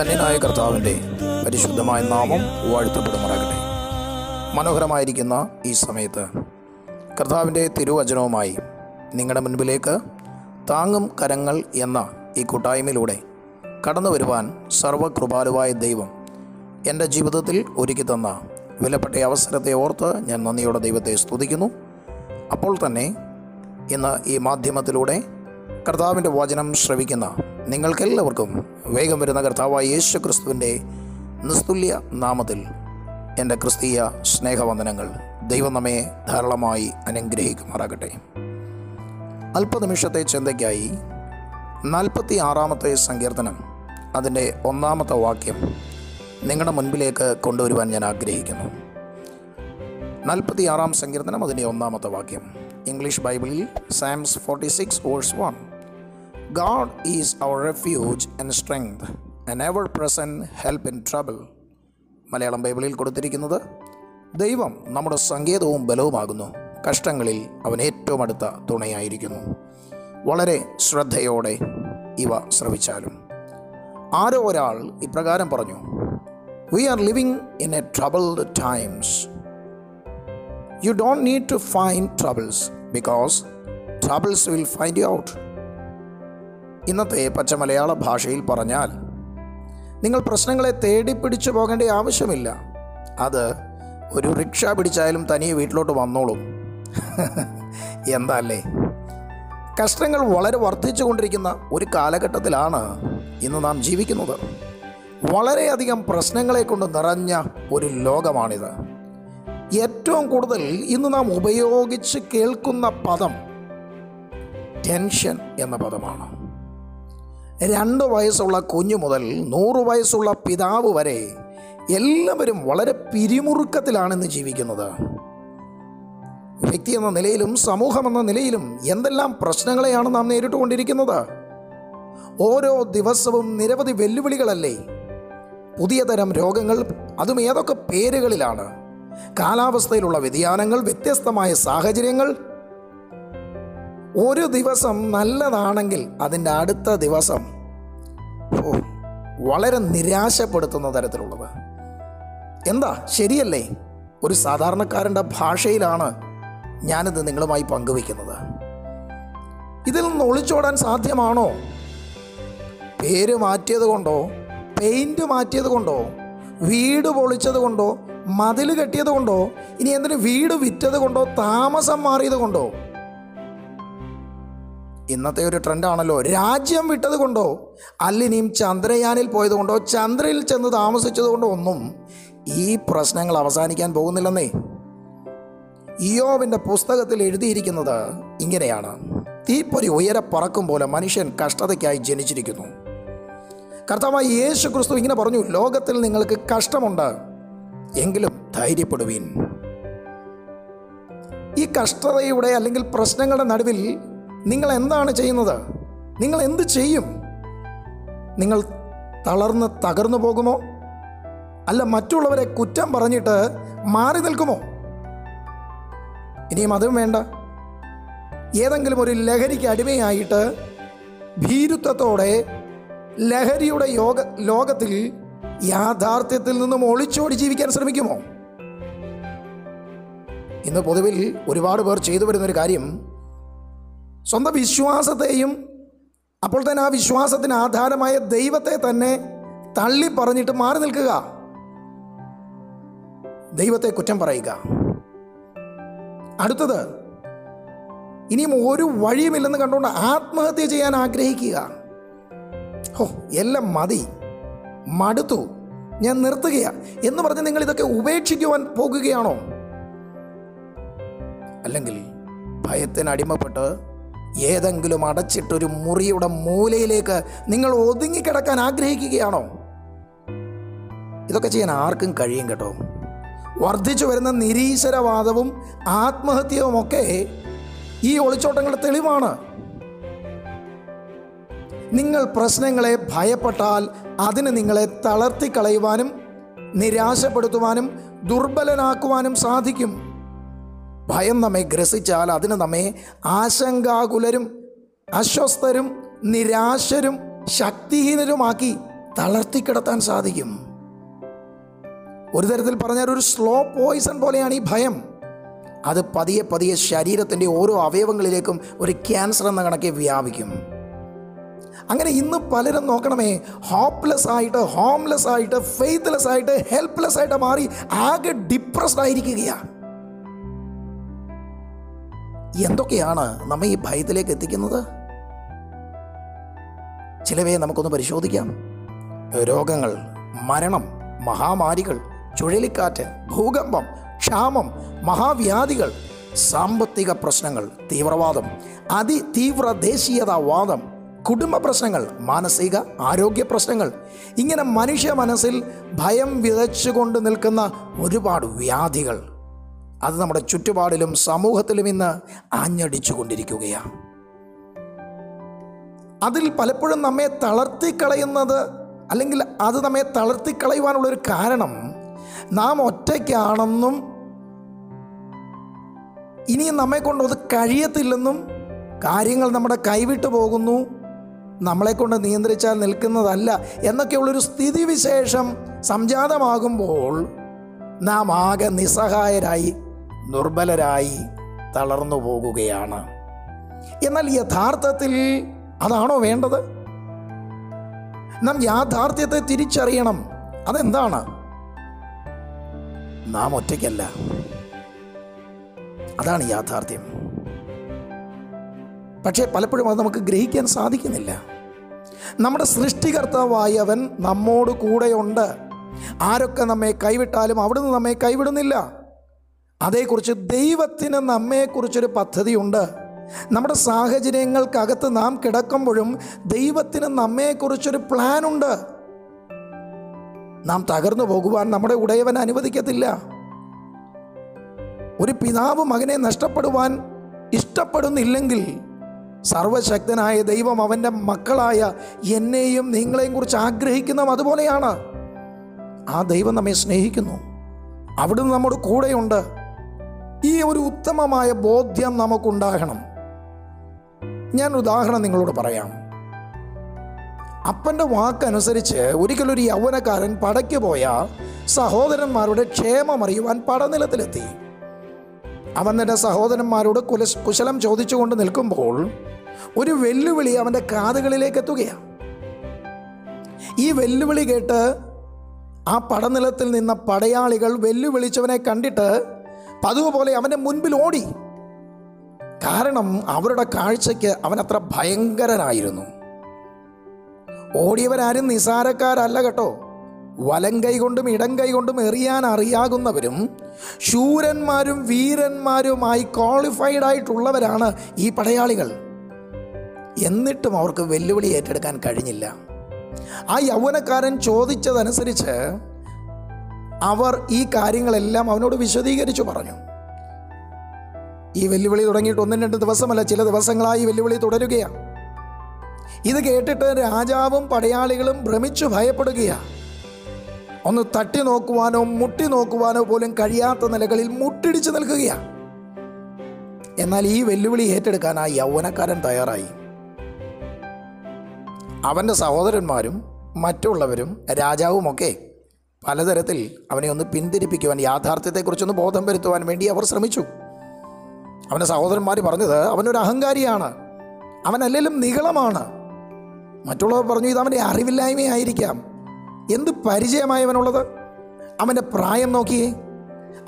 ധന്യനായ കർത്താവിന്റെ പരിശുദ്ധമായ നാമം വാഴ്ത്തപ്പെടുമാറാകട്ടെ. മനോഹരമായിരിക്കുന്ന ഈ സമയത്ത് കർത്താവിന്റെ തിരുവചനവുമായി നിങ്ങളുടെ മുൻപിലേക്ക് താങ്ങും കരങ്ങൾ എന്ന ഈ കൂട്ടായ്മയിലൂടെ കടന്നു വരുവാൻ സർവകൃപാലുവായ ദൈവം എന്റെ ജീവിതത്തിൽ ഒരുക്കി തന്ന വിലപ്പെട്ട അവസരത്തെ ഓർത്ത് ഞാൻ നന്ദിയോടെ ദൈവത്തെ സ്തുതിക്കുന്നു. അപ്പോൾ തന്നെ ഇന്ന് ഈ മാധ്യമത്തിലൂടെ കർത്താവിന്റെ വചനം ശ്രവിക്കുന്ന നിങ്ങൾക്കെല്ലാവർക്കും വേഗം വരുന്ന കർത്താവായ യേശു ക്രിസ്തുവിന്റെ നിസ്തുല്യ നാമത്തിൽ എന്റെ ക്രിസ്തീയ സ്നേഹവന്ദനങ്ങൾ ദൈവം നമ്മെ ധാരാളമായി അനുഗ്രഹിക്കുമാറാകട്ടെ. അല്പനിമിഷത്തെ ചിന്തയ്ക്കായി നാൽപ്പത്തി ആറാമത്തെ സങ്കീർത്തനം അതിന്റെ ഒന്നാമത്തെ വാക്യം നിങ്ങളുടെ മുൻപിലേക്ക് കൊണ്ടുവരുവാൻ ഞാൻ ആഗ്രഹിക്കുന്നു. നാൽപ്പത്തി ആറാം സങ്കീർത്തനം അതിന്റെ ഒന്നാമത്തെ വാക്യം. ഇംഗ്ലീഷ് ബൈബിളിൽ Psalms forty six verse one. God is our refuge and strength, an ever present help in trouble. Malayalam ബൈബിളിൽ കൊടുത്തിരിക്കുന്നത് ദൈവം നമ്മുടെ സങ്കേതവും ബലവുമാകുന്നു. കഷ്ടങ്ങളിൽ അവൻ ഏറ്റവും അടുത്ത തുണയായിരിക്കുന്നു. വളരെ ശ്രദ്ധയോടെ ഇവ ശ്രവിച്ചാലും. ആരോ ഒരാൾ ഇപ്രകാരം പറഞ്ഞു we are living in a troubled times you don't need to find troubles because troubles will find you out ഇന്നത്തെ പച്ച മലയാള ഭാഷയിൽ പറഞ്ഞാൽ നിങ്ങൾ പ്രശ്നങ്ങളെ തേടി പിടിച്ചു പോകേണ്ട ആവശ്യമില്ല. അത് ഒരു റിക്ഷ പിടിച്ചായാലും തനിയെ വീട്ടിലോട്ട് വന്നോളും. എന്താ അല്ലേ കഷ്ടങ്ങൾ വളരെ വർദ്ധിച്ചു കൊണ്ടിരിക്കുന്ന ഒരു കാലഘട്ടത്തിലാണ് ഇന്ന് നാം ജീവിക്കുന്നത്. വളരെയധികം പ്രശ്നങ്ങളെ കൊണ്ട് നിറഞ്ഞ ഒരു ലോകമാണിത്. ഏറ്റവും കൂടുതൽ ഇന്ന് നാം ഉപയോഗിച്ച് കേൾക്കുന്ന പദം ടെൻഷൻ എന്ന പദമാണ്. രണ്ട് വയസ്സുള്ള കുഞ്ഞു മുതൽ നൂറ് വയസ്സുള്ള പിതാവ് വരെ എല്ലാവരും വളരെ പിരിമുറുക്കത്തിലാണിന്ന് ജീവിക്കുന്നത്. വ്യക്തി എന്ന നിലയിലും സമൂഹം എന്ന നിലയിലും എന്തെല്ലാം പ്രശ്നങ്ങളെയാണ് നാം നേരിട്ടുകൊണ്ടിരിക്കുന്നത്? ഓരോ ദിവസവും നിരവധി വെല്ലുവിളികളല്ലേ? പുതിയ തരം രോഗങ്ങൾ അതും ഏതൊക്കെ പേരുകളിലാണ്? കാലാവസ്ഥയിലുള്ള വ്യതിയാനങ്ങൾ വ്യത്യസ്തമായ സാഹചര്യങ്ങൾ ഒരു ദിവസം നല്ലതാണെങ്കിൽ അതിന്റെ അടുത്ത ദിവസം ഓ വളരെ നിരാശപ്പെടുത്തുന്ന തരത്തിലുള്ളത്. എന്താ? ശരിയല്ലേ? ഒരു സാധാരണക്കാരന്റെ ഭാഷയിലാണ് ഞാനിത് നിങ്ങളുമായി പങ്കുവയ്ക്കുന്നത്. ഇതിൽ നിന്ന് ഒളിച്ചോടാൻ സാധ്യമാണോ? പേര് മാറ്റിയത് കൊണ്ടോ? പെയിന്റ് മാറ്റിയത് കൊണ്ടോ? വീട് പൊളിച്ചത് കൊണ്ടോ? മതിൽ കെട്ടിയത് കൊണ്ടോ? ഇനി എന്തിനു വീട് വിറ്റത് കൊണ്ടോ? താമസം മാറിയത് കൊണ്ടോ? ഇന്നത്തെ ഒരു ട്രെൻഡാണല്ലോ. രാജ്യം വിട്ടത് കൊണ്ടോ? അല്ലിനിയും ചന്ദ്രയാനിൽ പോയത് കൊണ്ടോ? ചന്ദ്രയിൽ ചെന്ന് താമസിച്ചത് കൊണ്ടോ ഒന്നും ഈ പ്രശ്നങ്ങൾ അവസാനിക്കാൻ പോകുന്നില്ലെന്നേ. ഇയോവിന്റെ പുസ്തകത്തിൽ എഴുതിയിരിക്കുന്നത് ഇങ്ങനെയാണ്. തീപ്പൊരി ഉയരെ പറക്കും പോലെ മനുഷ്യൻ കഷ്ടതയ്ക്കായി ജനിച്ചിരിക്കുന്നു. കർത്താവായ യേശു ക്രിസ്തു ഇങ്ങനെ പറഞ്ഞു ലോകത്തിൽ നിങ്ങൾക്ക് കഷ്ടമുണ്ട് എങ്കിലും ധൈര്യപ്പെടുവീൻ. ഈ കഷ്ടതയുടെ അല്ലെങ്കിൽ പ്രശ്നങ്ങളുടെ നടുവിൽ നിങ്ങൾ എന്താണ് ചെയ്യുന്നത്? നിങ്ങൾ എന്ത് ചെയ്യും? നിങ്ങൾ തളർന്ന് തകർന്നു പോകുമോ? അല്ല മറ്റുള്ളവരെ കുറ്റം പറഞ്ഞിട്ട് മാറി നിൽക്കുമോ? ഇനിയും അതും വേണ്ട. ഏതെങ്കിലും ഒരു ലഹരിക്ക് അടിമയായിട്ട് ഭീരുത്വത്തോടെ ലഹരിയുടെ യോഗ ലോകത്തിൽ യാഥാർത്ഥ്യത്തിൽ നിന്നും ഒളിച്ചോടി ജീവിക്കാൻ ശ്രമിക്കുമോ? ഇന്ന് പൊതുവിൽ ഒരുപാട് പേർ ചെയ്തു വരുന്നൊരു കാര്യം സ്വന്തം വിശ്വാസത്തെയും അപ്പോൾ തന്നെ ആ വിശ്വാസത്തിന് ആധാരമായ ദൈവത്തെ തന്നെ തള്ളി പറഞ്ഞിട്ട് മാറി നിൽക്കുക. ദൈവത്തെ കുറ്റം പറയുക. അടുത്തത് ഇനിയും ഒരു വഴിയുമില്ലെന്ന് കണ്ടുകൊണ്ട് ആത്മഹത്യ ചെയ്യാൻ ആഗ്രഹിക്കുക. ഹോ എല്ലാം മതി. മടുത്തു. ഞാൻ നിർത്തുകയാ. എന്ന് പറഞ്ഞ് നിങ്ങൾ ഇതൊക്കെ ഉപേക്ഷിക്കുവാൻ പോകുകയാണോ? അല്ലെങ്കിൽ ഭയത്തിന് അടിമപ്പെട്ട് ഏതെങ്കിലും അടച്ചിട്ടൊരു മുറിയുടെ മൂലയിലേക്ക് നിങ്ങൾ ഒതുങ്ങിക്കിടക്കാൻ ആഗ്രഹിക്കുകയാണോ? ഇതൊക്കെ ചെയ്യാൻ ആർക്കും കഴിയും കേട്ടോ. വർദ്ധിച്ചു വരുന്ന നിരീശ്വരവാദവും ആത്മഹത്യവും ഒക്കെ ഈ ഒളിച്ചോട്ടങ്ങളുടെ തെളിവാണ്. നിങ്ങൾ പ്രശ്നങ്ങളെ ഭയപ്പെട്ടാൽ അതിന് നിങ്ങളെ തളർത്തിക്കളയുവാനും നിരാശപ്പെടുത്തുവാനും ദുർബലനാക്കുവാനും സാധിക്കും. ഭയം നമ്മെ ഗ്രസിച്ചാൽ അതിന് നമ്മെ ആശങ്കാകുലരും അസ്വസ്ഥരും നിരാശരും ശക്തിഹീനരുമാക്കി തളർത്തിക്കിടത്താൻ സാധിക്കും. ഒരു തരത്തിൽ പറഞ്ഞാൽ ഒരു സ്ലോ പോയിസൺ പോലെയാണ് ഈ ഭയം. അത് പതിയെ പതിയെ ശരീരത്തിന്റെ ഓരോ അവയവങ്ങളിലേക്കും ഒരു ക്യാൻസർ എന്ന കണക്കെ വ്യാപിക്കും. അങ്ങനെ ഇന്ന് പലരും നോക്കണമേ ഹോപ്പ്ലെസ് ആയിട്ട് ഹോംലെസ് ആയിട്ട് ഫെയ്ത്ത്ലെസ് ആയിട്ട് ഹെൽപ്ലെസ് ആയിട്ട് മാറി ആകെ ഡിപ്രസ്ഡ് ആയിരിക്കുകയാണ്. എന്തൊക്കെയാണ് നമ്മെ ഈ ഭയത്തിലേക്ക് എത്തിക്കുന്നത്? ചിലവയെ നമുക്കൊന്ന് പരിശോധിക്കാം. രോഗങ്ങൾ മരണം മഹാമാരികൾ ചുഴലിക്കാറ്റ് ഭൂകമ്പം ക്ഷാമം മഹാവ്യാധികൾ സാമ്പത്തിക പ്രശ്നങ്ങൾ തീവ്രവാദം അതിതീവ്ര ദേശീയതാവാദം കുടുംബ പ്രശ്നങ്ങൾ മാനസിക ആരോഗ്യ പ്രശ്നങ്ങൾ. ഇങ്ങനെ മനുഷ്യ മനസ്സിൽ ഭയം വിതച്ചുകൊണ്ട് നിൽക്കുന്ന ഒരുപാട് വ്യാധികൾ. അത് നമ്മുടെ ചുറ്റുപാടിലും സമൂഹത്തിലും ഇന്ന് ആഞ്ഞടിച്ചു കൊണ്ടിരിക്കുകയാണ് അതിൽ പലപ്പോഴും നമ്മെ തളർത്തിക്കളയുന്നത് അല്ലെങ്കിൽ അത് നമ്മെ തളർത്തിക്കളയുവാനുള്ളൊരു കാരണം നാം ഒറ്റയ്ക്കാണെന്നും ഇനിയും നമ്മെ കൊണ്ട് അത് കഴിയത്തില്ലെന്നും കാര്യങ്ങൾ നമ്മുടെ കൈവിട്ടു പോകുന്നു. നമ്മളെ കൊണ്ട് നിയന്ത്രിച്ചാൽ നിൽക്കുന്നതല്ല എന്നൊക്കെയുള്ളൊരു സ്ഥിതിവിശേഷം സംജാതമാകുമ്പോൾ നാം ആകെ നിസ്സഹായരായി ദുർബലരായി തളർന്നു പോകുകയാണ്. എന്നാൽ യഥാർത്ഥത്തിൽ അതാണോ വേണ്ടത്? നാം യാഥാർത്ഥ്യത്തെ തിരിച്ചറിയണം. അതെന്താണ്? നാം ഒറ്റയ്ക്കല്ല. അതാണ് യാഥാർത്ഥ്യം. പക്ഷേ പലപ്പോഴും അത് നമുക്ക് ഗ്രഹിക്കാൻ സാധിക്കുന്നില്ല. നമ്മുടെ സൃഷ്ടികർത്താവായവൻ നമ്മോട് കൂടെയുണ്ട്. ആരൊക്കെ നമ്മെ കൈവിട്ടാലും അവിടുന്ന് നമ്മെ കൈവിടുന്നില്ല. അതേക്കുറിച്ച് ദൈവത്തിന് നമ്മെക്കുറിച്ചൊരു പദ്ധതിയുണ്ട്. നമ്മുടെ സാഹചര്യങ്ങൾക്കകത്ത് നാം കിടക്കുമ്പോഴും ദൈവത്തിന് നമ്മെക്കുറിച്ചൊരു പ്ലാനുണ്ട്. നാം തകർന്നു പോകുവാൻ നമ്മുടെ ഉടയവൻ അനുവദിക്കത്തില്ല. ഒരു പിതാവ് മകനെ നഷ്ടപ്പെടുവാൻ ഇഷ്ടപ്പെടുന്നില്ലെങ്കിൽ സർവശക്തനായ ദൈവം അവന്റെ മക്കളായ എന്നെയും നിങ്ങളെയും കുറിച്ച് ആഗ്രഹിക്കുന്നതും അതുപോലെയാണ്. ആ ദൈവം നമ്മെ സ്നേഹിക്കുന്നു. അവിടുന്ന് നമ്മുടെ കൂടെയുണ്ട്. ഈ ഒരു ഉത്തമമായ ബോധ്യം നമുക്കുണ്ടാകണം. ഞാൻ ഉദാഹരണം നിങ്ങളോട് പറയാം. അപ്പന്റെ വാക്കനുസരിച്ച് ഒരിക്കലൊരു യൗവനക്കാരൻ പടയ്ക്ക് പോയ സഹോദരന്മാരുടെ ക്ഷേമം അറിയുവാൻ പടനിലത്തിലെത്തി. അവൻ തന്റെ സഹോദരന്മാരോട് കുല കുശലം ചോദിച്ചുകൊണ്ട് നിൽക്കുമ്പോൾ ഒരു വെല്ലുവിളി അവന്റെ കാതുകളിലേക്ക് എത്തുകയാണ് ഈ വെല്ലുവിളി കേട്ട് ആ പടനിലത്തിൽ നിന്ന പടയാളികൾ വെല്ലുവിളിച്ചവനെ കണ്ടിട്ട് പതിവ് പോലെ അവന്റെ മുൻപിൽ ഓടി. കാരണം അവരുടെ കാഴ്ചയ്ക്ക് അവൻ അത്ര ഭയങ്കരനായിരുന്നു. ഓടിയവരാരും നിസാരക്കാരല്ല കേട്ടോ. വലം കൈ കൊണ്ടും ഇടം കൈ കൊണ്ടും എറിയാൻ അറിയാകുന്നവരും ശൂരന്മാരും വീരന്മാരുമായി ക്വാളിഫൈഡ് ആയിട്ടുള്ളവരാണ് ഈ പടയാളികൾ. എന്നിട്ടും അവർക്ക് വെല്ലുവിളി ഏറ്റെടുക്കാൻ കഴിഞ്ഞില്ല. ആ യൗവനക്കാരൻ ചോദിച്ചതനുസരിച്ച് അവർ ഈ കാര്യങ്ങളെല്ലാം അവനോട് വിശദീകരിച്ചു പറഞ്ഞു. ഈ വെല്ലുവിളി തുടങ്ങിയിട്ട് ഒന്നും രണ്ട് ദിവസമല്ല ചില ദിവസങ്ങളായി വെല്ലുവിളി തുടരുകയാണ്. ഇത് കേട്ടിട്ട് രാജാവും പടയാളികളും ഭ്രമിച്ചു ഭയപ്പെടുകയാണ് ഒന്ന് തട്ടി നോക്കുവാനോ മുട്ടി നോക്കുവാനോ പോലും കഴിയാത്ത നിലകളിൽ മുട്ടിടിച്ചു നിൽക്കുകയാണ് എന്നാൽ ഈ വെല്ലുവിളി ഏറ്റെടുക്കാൻ ആ യൗവനക്കാരൻ തയ്യാറായി. അവന്റെ സഹോദരന്മാരും മറ്റുള്ളവരും രാജാവുമൊക്കെ പലതരത്തിൽ അവനെ ഒന്ന് പിന്തിരിപ്പിക്കുവാൻ യാഥാർത്ഥ്യത്തെക്കുറിച്ചൊന്ന് ബോധം വരുത്തുവാൻ വേണ്ടി അവർ ശ്രമിച്ചു. അവന്റെ സഹോദരന്മാർ പറഞ്ഞത് അവനൊരു അഹങ്കാരിയാണ്. അവനല്ലെങ്കിലും നികളമാണ് മറ്റുള്ളവർ പറഞ്ഞു ഇത് അവന്റെ അറിവില്ലായ്മയായിരിക്കാം. എന്ത് പരിചയമായവനുള്ളത് അവന്റെ പ്രായം നോക്കിയേ.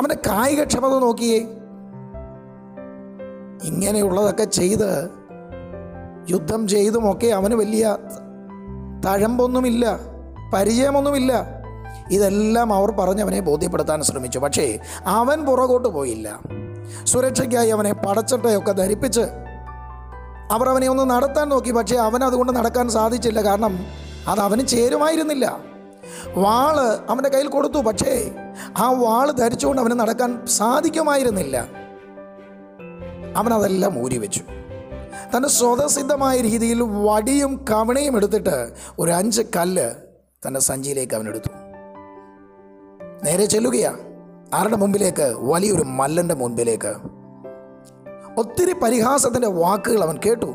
അവന്റെ കായികക്ഷമത നോക്കിയേ. ഇങ്ങനെയുള്ളതൊക്കെ ചെയ്ത് യുദ്ധം ചെയ്തുമൊക്കെ അവന് വലിയ തഴമ്പൊന്നുമില്ല പരിചയമൊന്നുമില്ല. ഇതെല്ലാം അവർ പറഞ്ഞ് അവനെ ബോധ്യപ്പെടുത്താൻ ശ്രമിച്ചു. പക്ഷേ അവൻ പുറകോട്ട് പോയില്ല. സുരക്ഷയ്ക്കായി അവനെ പടച്ചട്ടയൊക്കെ ധരിപ്പിച്ച് അവർ അവനെ ഒന്ന് നടത്താൻ നോക്കി. പക്ഷേ അവൻ അതുകൊണ്ട് നടക്കാൻ സാധിച്ചില്ല. കാരണം അത് അവന് ചേരുമായിരുന്നില്ല. വാൾ അവന്റെ കയ്യിൽ കൊടുത്തു. പക്ഷേ ആ വാൾ ധരിച്ചുകൊണ്ട് അവന് നടക്കാൻ സാധിക്കുമായിരുന്നില്ല. അവനതെല്ലാം ഊരി വെച്ചു. തന്റെ സ്വതസിദ്ധമായ രീതിയിൽ വടിയും കവണയും എടുത്തിട്ട് ഒരു അഞ്ച് കല്ല് തന്റെ സഞ്ചിയിലേക്ക് അവനെടുത്തു. നേരെ ചെല്ലുകയാണ്. ആരുടെ മുമ്പിലേക്ക്? വലിയൊരു മല്ലന്റെ മുൻപിലേക്ക് ഒത്തിരി പരിഹാസത്തിന്റെ വാക്കുകൾ അവൻ കേട്ടു.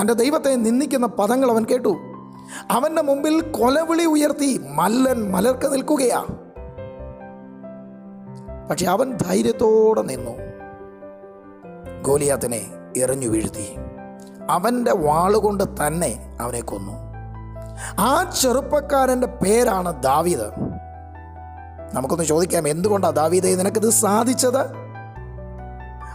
തന്റെ ദൈവത്തെ നിന്ദിക്കുന്ന പദങ്ങൾ അവൻ കേട്ടു. അവന്റെ മുമ്പിൽ കൊലവിളി ഉയർത്തി മല്ലൻ മലർക്ക് നിൽക്കുകയാ. പക്ഷെ അവൻ ധൈര്യത്തോടെ നിന്നു. ഗോലിയാത്തിനെ എറിഞ്ഞു വീഴ്ത്തി. അവന്റെ വാളുകൊണ്ട് തന്നെ അവനെ കൊന്നു. ആ ചെറുപ്പക്കാരന്റെ പേരാണ് ദാവീദ്. നമുക്കൊന്ന് ചോദിക്കാം എന്തുകൊണ്ടാണ് ദാവീദേ നിനക്കിത് സാധിച്ചത്?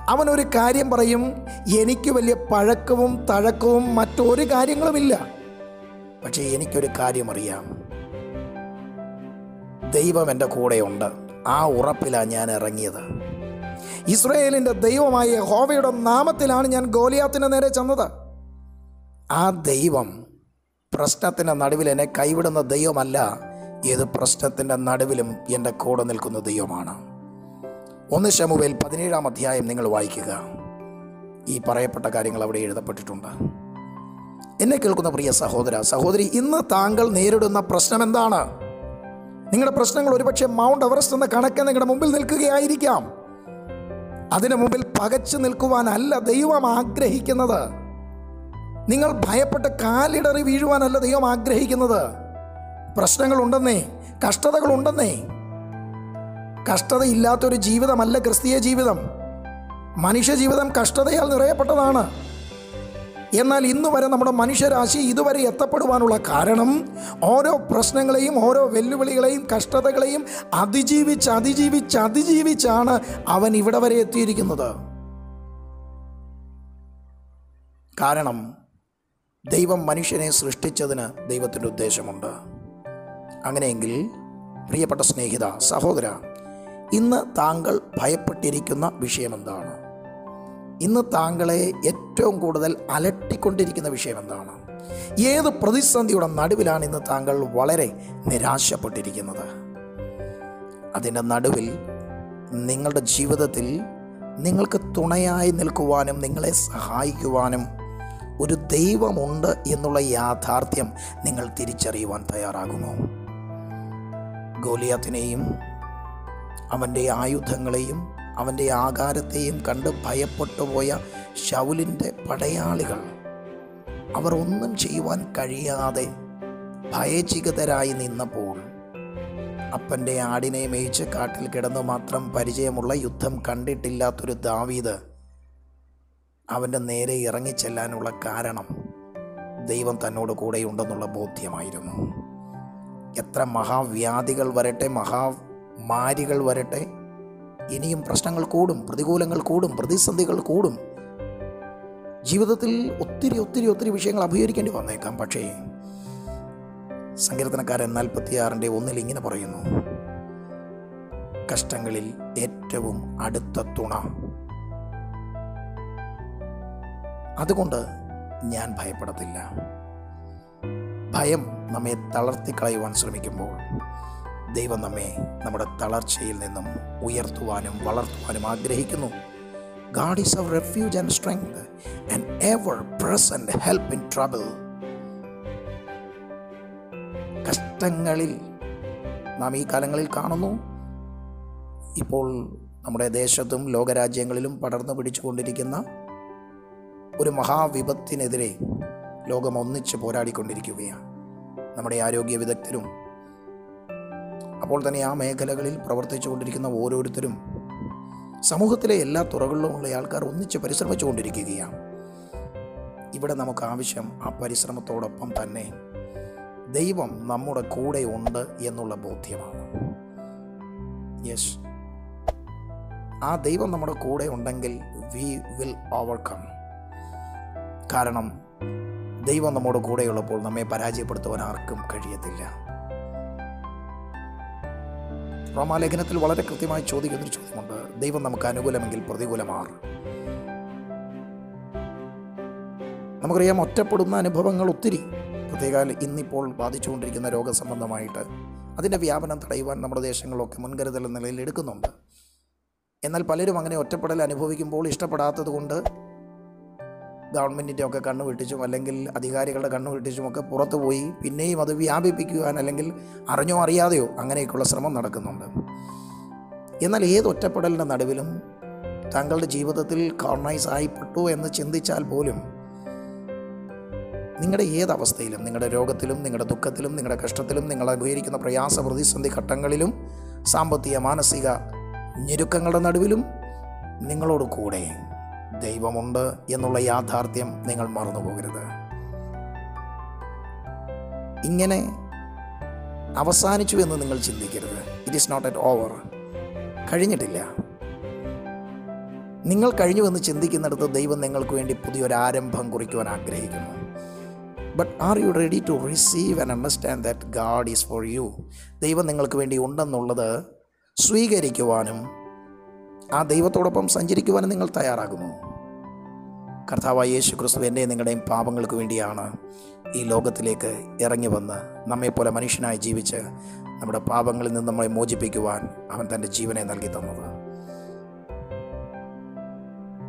അവൻ ഒരു കാര്യം പറയും എനിക്ക് വലിയ പഴക്കവും തഴക്കവും മറ്റൊരു കാര്യങ്ങളുമില്ല. പക്ഷേ എനിക്കൊരു കാര്യം അറിയാം. ദൈവം എന്റെ കൂടെയുണ്ട്. ആ ഉറപ്പിലാണ് ഞാൻ ഇറങ്ങിയത്. ഇസ്രയേലിന്റെ ദൈവമായ ഹോവയുടെ നാമത്തിലാണ് ഞാൻ ഗോലിയാത്തിന് നേരെ ചെന്നത്. ആ ദൈവം പ്രശ്നത്തിന്റെ നടുവിൽ എന്നെ കൈവിടുന്ന ദൈവമല്ല. ഏത് പ്രശ്നത്തിന്റെ നടുവിലും എന്റെ കൂടെ നിൽക്കുന്ന ദൈവമാണ്. ഒന്ന് ശമുവേൽ പതിനേഴാം അധ്യായം നിങ്ങൾ വായിക്കുക. ഈ പറയപ്പെട്ട കാര്യങ്ങൾ അവിടെ എഴുതപ്പെട്ടിട്ടുണ്ട്. എന്നെ കേൾക്കുന്ന പ്രിയ സഹോദര സഹോദരി ഇന്ന് താങ്കൾ നേരിടുന്ന പ്രശ്നം എന്താണ്? നിങ്ങളുടെ പ്രശ്നങ്ങൾ ഒരുപക്ഷെ മൗണ്ട് എവറസ്റ്റ് എന്ന കണക്ക് നിങ്ങളുടെ മുമ്പിൽ നിൽക്കുകയായിരിക്കാം. അതിനു മുമ്പിൽ പകച്ചു നിൽക്കുവാനല്ല ദൈവം ആഗ്രഹിക്കുന്നത്. നിങ്ങൾ ഭയപ്പെട്ട് കാലിടറി വീഴുവാനല്ല ദൈവം ആഗ്രഹിക്കുന്നത്. പ്രശ്നങ്ങളുണ്ടെന്നേ കഷ്ടതകളുണ്ടെന്നേ. കഷ്ടതയില്ലാത്തൊരു ജീവിതമല്ല ക്രിസ്തീയ ജീവിതം. മനുഷ്യ ജീവിതം കഷ്ടതയാൽ നിറയപ്പെട്ടതാണ്. എന്നാൽ ഇന്ന് വരെ നമ്മുടെ മനുഷ്യരാശി ഇതുവരെ എത്തപ്പെടുവാനുള്ള കാരണം ഓരോ പ്രശ്നങ്ങളെയും ഓരോ വെല്ലുവിളികളെയും കഷ്ടതകളെയും അതിജീവിച്ച് അതിജീവിച്ച് അതിജീവിച്ചാണ് അവൻ ഇവിടെ വരെ എത്തിയിരിക്കുന്നത്. കാരണം ദൈവം മനുഷ്യനെ സൃഷ്ടിച്ചതിന് ദൈവത്തിന്റെ ഉദ്ദേശമുണ്ട്. അങ്ങനെയെങ്കിൽ പ്രിയപ്പെട്ട സ്നേഹിത സഹോദര ഇന്ന് താങ്കൾ ഭയപ്പെട്ടിരിക്കുന്ന വിഷയമെന്താണ്? ഇന്ന് താങ്കളെ ഏറ്റവും കൂടുതൽ അലട്ടിക്കൊണ്ടിരിക്കുന്ന വിഷയം എന്താണ് ഏത് പ്രതിസന്ധിയുടെ നടുവിലാണ് ഇന്ന് താങ്കൾ വളരെ നിരാശപ്പെട്ടിരിക്കുന്നത്? അതിന്റെ നടുവിൽ നിങ്ങളുടെ ജീവിതത്തിൽ നിങ്ങൾക്ക് തുണയായി നിൽക്കുവാനും നിങ്ങളെ സഹായിക്കുവാനും ഒരു ദൈവമുണ്ട് എന്നുള്ള യാഥാർത്ഥ്യം നിങ്ങൾ തിരിച്ചറിയുവാൻ തയ്യാറാകുമോ? ഗോലിയാത്തിനെയും അവന്റെ ആയുധങ്ങളെയും അവന്റെ ആകാരത്തെയും കണ്ട് ഭയപ്പെട്ടു പോയ ശൗലിന്റെ പടയാളികൾ. അവർ ഒന്നും ചെയ്യുവാൻ കഴിയാതെ ഭയചികിതരായി നിന്നപ്പോൾ അപ്പന്റെ ആടിനെ മേയിച്ച് കാട്ടിൽ കിടന്നു മാത്രം പരിചയമുള്ള യുദ്ധം കണ്ടിട്ടില്ലാത്തൊരു ദാവീദ് അവന്റെ നേരെ ഇറങ്ങിച്ചെല്ലാനുള്ള കാരണം ദൈവം തന്നോട് കൂടെയുണ്ടെന്നുള്ള ബോധ്യമായിരുന്നു. എത്ര മഹാവ്യാധികൾ വരട്ടെ മഹാമാരികൾ വരട്ടെ. ഇനിയും പ്രശ്നങ്ങൾ കൂടും പ്രതികൂലങ്ങൾ കൂടും പ്രതിസന്ധികൾ കൂടും. ജീവിതത്തിൽ ഒത്തിരി ഒത്തിരി ഒത്തിരി വിഷയങ്ങൾ അഭിഹരിക്കേണ്ടി വന്നേക്കാം. പക്ഷേ സങ്കീർത്തനക്കാരൻ നാൽപ്പത്തിയാറിന്റെ ഒന്നിൽ ഇങ്ങനെ പറയുന്നു. കഷ്ടങ്ങളിൽ ഏറ്റവും അടുത്ത തുണ. അതുകൊണ്ട് ഞാൻ ഭയപ്പെടത്തില്ല. ഭയം നമ്മെ തളർത്തി കളയുവാൻ ശ്രമിക്കുമ്പോൾ ദൈവം നമ്മെ നമ്മുടെ തളർച്ചയിൽ നിന്നും ഉയർത്തുവാനും വളർത്തുവാനും ആഗ്രഹിക്കുന്നു. God is our refuge and strength and ever present help in trouble കഷ്ടങ്ങളിൽ നാം ഈ കാലങ്ങളിൽ കാണുന്നു. ഇപ്പോൾ നമ്മുടെ ദേശത്തും ലോകരാജ്യങ്ങളിലും പടർന്നു പിടിച്ചുകൊണ്ടിരിക്കുന്ന ഒരു മഹാവിപത്തിനെതിരെ ലോകം ഒന്നിച്ച് പോരാടിക്കൊണ്ടിരിക്കുകയാണ്. നമ്മുടെ ആരോഗ്യ വിദഗ്ധരും അപ്പോൾ തന്നെ ആ മേഖലകളിൽ പ്രവർത്തിച്ചു കൊണ്ടിരിക്കുന്ന ഓരോരുത്തരും സമൂഹത്തിലെ എല്ലാ തുറകളിലുമുള്ള ആൾക്കാർ ഒന്നിച്ച് പരിശ്രമിച്ചുകൊണ്ടിരിക്കുകയാണ് ഇവിടെ നമുക്ക് ആവശ്യം ആ പരിശ്രമത്തോടൊപ്പം തന്നെ ദൈവം നമ്മുടെ കൂടെ ഉണ്ട് എന്നുള്ള ബോധ്യമാണ്. യെസ് ആ ദൈവം നമ്മുടെ കൂടെ ഉണ്ടെങ്കിൽ വി വിൽ ഓവർകം കാരണം ദൈവം നമ്മുടെ കൂടെയുള്ളപ്പോൾ നമ്മെ പരാജയപ്പെടുത്തുവാൻ ആർക്കും കഴിയത്തില്ല. റോമാലേഖനത്തിൽ വളരെ കൃത്യമായി ചോദിക്കുന്നൊരു ചോദ്യമുണ്ട്. ദൈവം നമുക്ക് അനുകൂലമെങ്കിൽ പ്രതികൂലമാർ. നമുക്കറിയാം ഒറ്റപ്പെടുന്ന അനുഭവങ്ങൾ ഒത്തിരി. പ്രത്യേക ഇന്നിപ്പോൾ ബാധിച്ചുകൊണ്ടിരിക്കുന്ന രോഗസംബന്ധമായിട്ട് അതിന്റെ വ്യാപനം തടയുവാൻ നമ്മുടെ ദേശങ്ങളിലൊക്കെ മുൻകരുതൽ നിലയിൽ എടുക്കുന്നുണ്ട്. എന്നാൽ പലരും അങ്ങനെ ഒറ്റപ്പെടൽ അനുഭവിക്കുമ്പോൾ ഇഷ്ടപ്പെടാത്തത് കൊണ്ട് ഗവൺമെന്റിന്റെ ഒക്കെ കണ്ണു വെട്ടിച്ചും അല്ലെങ്കിൽ അധികാരികളുടെ കണ്ണു വെട്ടിച്ചും ഒക്കെ പുറത്തു പോയി പിന്നെയും അത് വ്യാപിപ്പിക്കുവാൻ അല്ലെങ്കിൽ അറിഞ്ഞോ അറിയാതെയോ അങ്ങനെയൊക്കെയുള്ള ശ്രമം നടക്കുന്നുണ്ട്. എന്നാൽ ഏത് ഒറ്റപ്പെടലിന്റെ നടുവിലും താങ്കളുടെ ജീവിതത്തിൽ കോർണൈസ് ആയിപ്പെട്ടു എന്ന് ചിന്തിച്ചാൽ പോലും നിങ്ങളുടെ ഏത് അവസ്ഥയിലും നിങ്ങളുടെ രോഗത്തിലും നിങ്ങളുടെ ദുഃഖത്തിലും നിങ്ങളുടെ കഷ്ടത്തിലും നിങ്ങൾ അനുഭവിക്കുന്ന പ്രയാസ പ്രതിസന്ധി ഘട്ടങ്ങളിലും സാമ്പത്തിക മാനസിക ഞെരുക്കങ്ങളുടെ നടുവിലും നിങ്ങളോട് കൂടെ ദൈവമുണ്ട് എന്നുള്ള യാഥാർത്ഥ്യം നിങ്ങൾ മറന്നുപോകരുത്. ഇങ്ങനെ അവസാനിച്ചു എന്ന് നിങ്ങൾ ചിന്തിക്കരുത്. It is not at over കഴിഞ്ഞിട്ടില്ല. നിങ്ങൾ കഴിഞ്ഞുവെന്ന് ചിന്തിക്കുന്നിടത്ത് ദൈവം നിങ്ങൾക്ക് വേണ്ടി പുതിയൊരു ആരംഭം കുറിക്കുവാൻ ആഗ്രഹിക്കുന്നു. But are you ready to receive and understand that God is for you ദൈവം നിങ്ങൾക്ക് വേണ്ടി ഉണ്ടെന്നുള്ളത് സ്വീകരിക്കുവാനും ആ ദൈവത്തോടൊപ്പം സഞ്ചരിക്കുവാനും നിങ്ങൾ തയ്യാറാകുമോ? കർത്താവായ യേശു ക്രിസ്തു എന്റെയും നിങ്ങളുടെയും പാപങ്ങൾക്ക് വേണ്ടിയാണ് ഈ ലോകത്തിലേക്ക് ഇറങ്ങി വന്ന് നമ്മെപ്പോലെ മനുഷ്യനായി ജീവിച്ച് നമ്മുടെ പാപങ്ങളിൽ നിന്ന് നമ്മളെ മോചിപ്പിക്കുവാൻ അവൻ തന്റെ ജീവനെ നൽകി തന്നത്.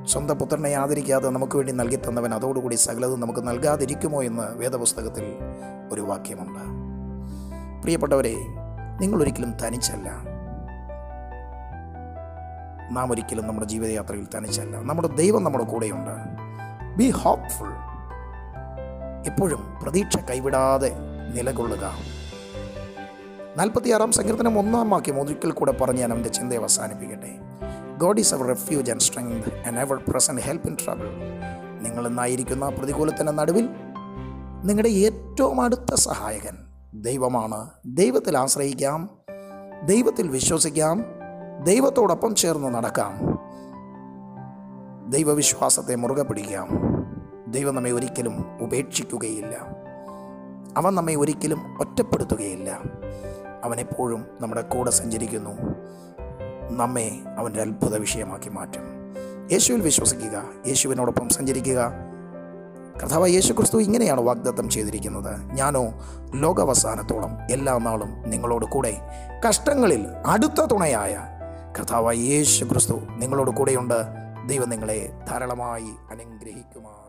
സ്വന്തം പുത്രനെ ആദരിക്കാതെ നമുക്ക് വേണ്ടി നൽകി തന്നവൻ അതോടുകൂടി സകലതും നമുക്ക് നൽകാതിരിക്കുമോ എന്ന് വേദപുസ്തകത്തിൽ ഒരു വാക്യമുണ്ട്. പ്രിയപ്പെട്ടവരെ നിങ്ങളൊരിക്കലും തനിച്ചല്ല. നാം ഒരിക്കലും നമ്മുടെ ജീവിതയാത്രയിൽ തനിച്ചല്ല. നമ്മുടെ ദൈവം നമ്മുടെ കൂടെയുണ്ട്. ബി ഹോപ്പ്ഫുൾ എപ്പോഴും പ്രതീക്ഷ കൈവിടാതെ നിലകൊള്ളുക. നാൽപ്പത്തിയാറാം സങ്കീർത്തനം ഒന്നാം വാക്യം ഒരിക്കൽ കൂടെ പറഞ്ഞ് ഞാൻ അവന്റെ ചിന്തയെ അവസാനിപ്പിക്കട്ടെ. God is our refuge and strength and ever present help in trouble നിങ്ങൾ ഇന്നായിരിക്കുന്ന പ്രതികൂലത്തിന്റെ നടുവിൽ നിങ്ങളുടെ ഏറ്റവും അടുത്ത സഹായകൻ ദൈവമാണ്. ദൈവത്തിൽ ആശ്രയിക്കാം. ദൈവത്തിൽ വിശ്വസിക്കാം. ദൈവത്തോടൊപ്പം ചേർന്ന് നടക്കാം. ദൈവവിശ്വാസത്തെ മുറുകെ പിടിക്കാം. ദൈവം നമ്മെ ഒരിക്കലും ഉപേക്ഷിക്കുകയില്ല. അവൻ നമ്മെ ഒരിക്കലും ഒറ്റപ്പെടുത്തുകയില്ല. അവനെപ്പോഴും നമ്മുടെ കൂടെ സഞ്ചരിക്കുന്നു. നമ്മെ അവന്റെ അത്ഭുത വിഷയമാക്കി മാറ്റും. യേശുവിൽ വിശ്വസിക്കുക യേശുവിനോടൊപ്പം സഞ്ചരിക്കുക. കർത്താവ് യേശു ക്രിസ്തു ഇങ്ങനെയാണ് വാഗ്ദത്തം ചെയ്തിരിക്കുന്നത്. ഞാനോ ലോകവസാനത്തോളം എല്ലാ നാളും നിങ്ങളോട് കൂടെ കഷ്ടങ്ങളിൽ അടുത്ത തുണയായ കർത്താവായ യേശു ക്രിസ്തു നിങ്ങളോട് കൂടെയുണ്ട്. ദൈവം നിങ്ങളെ ധാരാളമായി അനുഗ്രഹിക്കുമാറാണ്